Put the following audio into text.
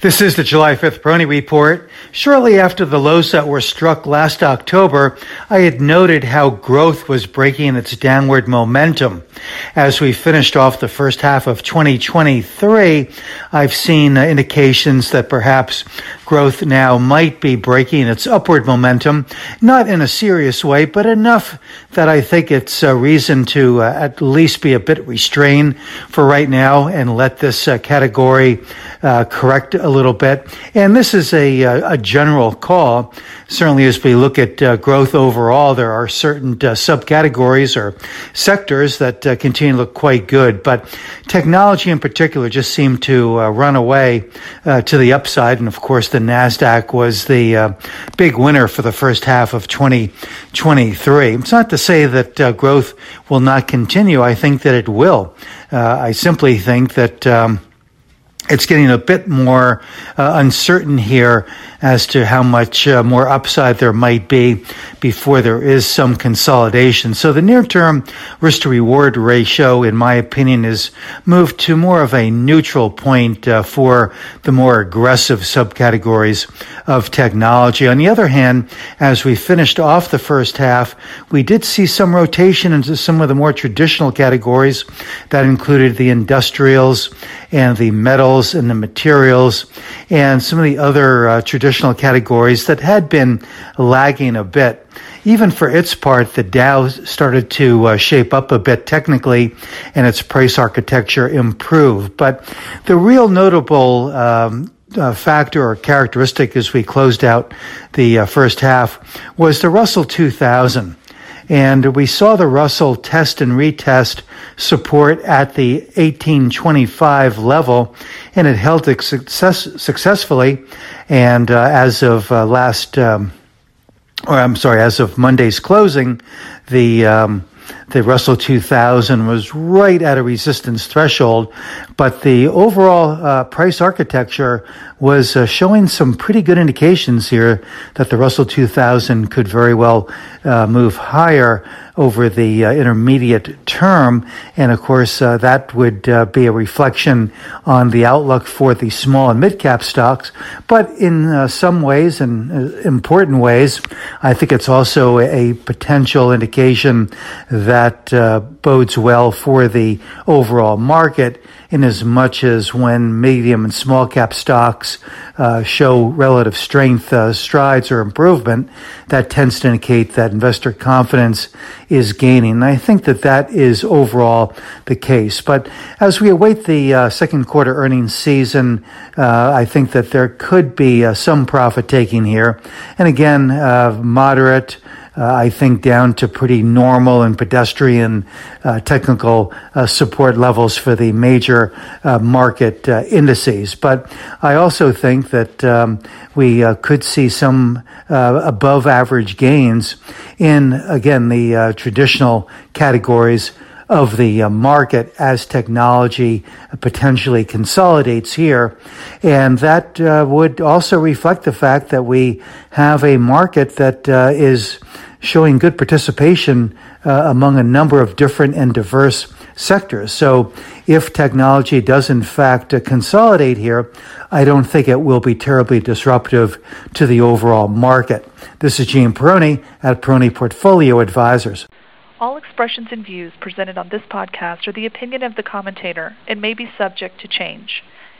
This is the July 5th Peroni Report. Shortly after the lows that were struck last October, I had noted how growth was breaking its downward momentum. As we finished off the first half of 2023, I've seen indications that perhaps growth now might be breaking its upward momentum, not in a serious way, but enough that I think it's a reason to uh, at least be a bit restrained for right now and let this uh, category uh, correct a little bit. And this is a, uh, a general call. Certainly, as we look at uh, growth overall, there are certain uh, subcategories or sectors that uh, continue to look quite good. But technology in particular just seemed to uh, run away to the upside. And of course, the NASDAQ was the big winner for the first half of 2023. It's not to say that growth will not continue. I think that it will. I simply think that. Um, it's getting a bit more uh, uncertain here as to how much uh, more upside there might be before there is some consolidation. So the near term risk to reward ratio, in my opinion, is moved to more of a neutral point uh, for the more aggressive subcategories of technology. On the other hand, as we finished off the first half, we did see some rotation into some of the more traditional categories that included the industrials and the metals and the materials and some of the other uh, traditional categories that had been lagging a bit. Even for its part, the Dow started to uh, shape up a bit technically and its price architecture improved. But the real notable um, uh, factor or characteristic as we closed out the uh, first half was the Russell 2000. And we saw the Russell test and retest support at the 1825 level, and it held it success, successfully. And uh, as of uh, last, um, or I'm sorry, as of Monday's closing, the um, the Russell 2000 was right at a resistance threshold, but the overall uh, price architecture was uh, showing some pretty good indications here that the Russell 2000 could very well uh, move higher over the uh, intermediate term. And of course, uh, that would uh, be a reflection on the outlook for the small and mid cap stocks. But in some ways and important ways, I think it's also a potential indication that uh, bodes well for the overall market in as much as when medium and small cap stocks uh, show relative strength, uh, strides, or improvement, that tends to indicate that investor confidence is gaining. And I think that that is overall the case. But as we await the uh, second quarter earnings season, uh, I think that there could be uh, some profit taking here. And again, moderate uh, I think, down to pretty normal and pedestrian uh, technical uh, support levels for the major uh, market uh, indices. But I also think that um, we uh, could see some above average gains in, again, the traditional categories of the market as technology potentially consolidates here. And that uh, would also reflect the fact that we have a market that uh, is showing good participation uh, among a number of different and diverse sectors. So if technology does in fact uh, consolidate here, I don't think it will be terribly disruptive to the overall market. This is Gene Peroni at Peroni Portfolio Advisors. All expressions and views presented on this podcast are the opinion of the commentator and may be subject to change.